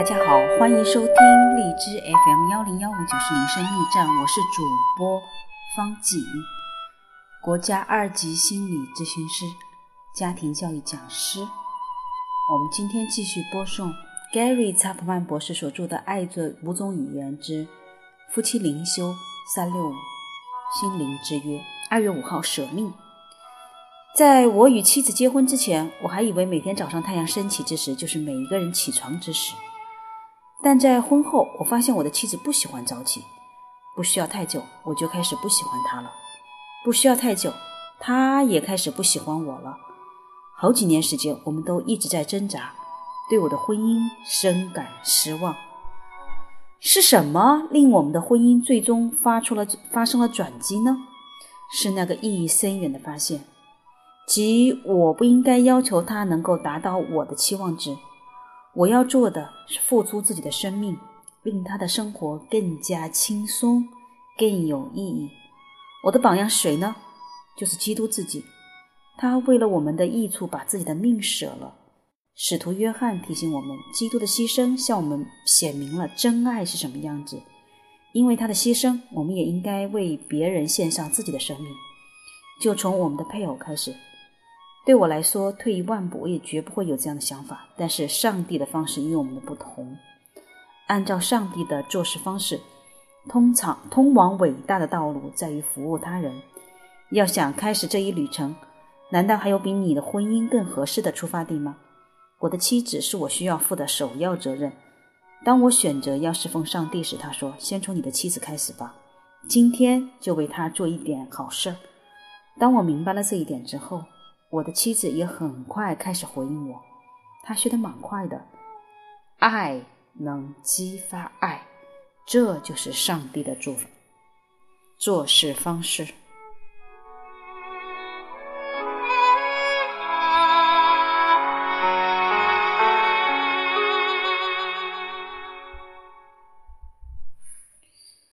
大家好，欢迎收听荔枝 FM 幺零幺五九四铃声驿站，我是主播方锦，国家二级心理咨询师、家庭教育讲师。我们今天继续播送 Gary 查普曼博士所著的《爱这五种语言之夫妻灵修三六五心灵之约》。二月五号舍命。在我与妻子结婚之前，我还以为每天早上太阳升起之时就是每一个人起床之时。但在婚后，我发现我的妻子不喜欢早起，不需要太久，我就开始不喜欢她了；不需要太久，她也开始不喜欢我了。好几年时间，我们都一直在挣扎，对我的婚姻深感失望。是什么令我们的婚姻最终发出了发生了转机呢？是那个意义深远的发现，即我不应该要求他能够达到我的期望值。我要做的是付出自己的生命，令他的生活更加轻松、更有意义。我的榜样谁呢？就是基督自己。他为了我们的益处，把自己的命舍了。使徒约翰提醒我们，基督的牺牲向我们显明了真爱是什么样子。因为他的牺牲，我们也应该为别人献上自己的生命。就从我们的配偶开始。对我来说，退一万步，我也绝不会有这样的想法。但是，上帝的方式与我们的不同。按照上帝的做事方式，通常通往伟大的道路在于服务他人。要想开始这一旅程，难道还有比你的婚姻更合适的出发地吗？我的妻子是我需要负的首要责任。当我选择要侍奉上帝时，他说：“先从你的妻子开始吧，今天就为她做一点好事。”当我明白了这一点之后，我的妻子也很快开始回应我，她学得蛮快的。爱能激发爱，这就是上帝的做法、做事方式。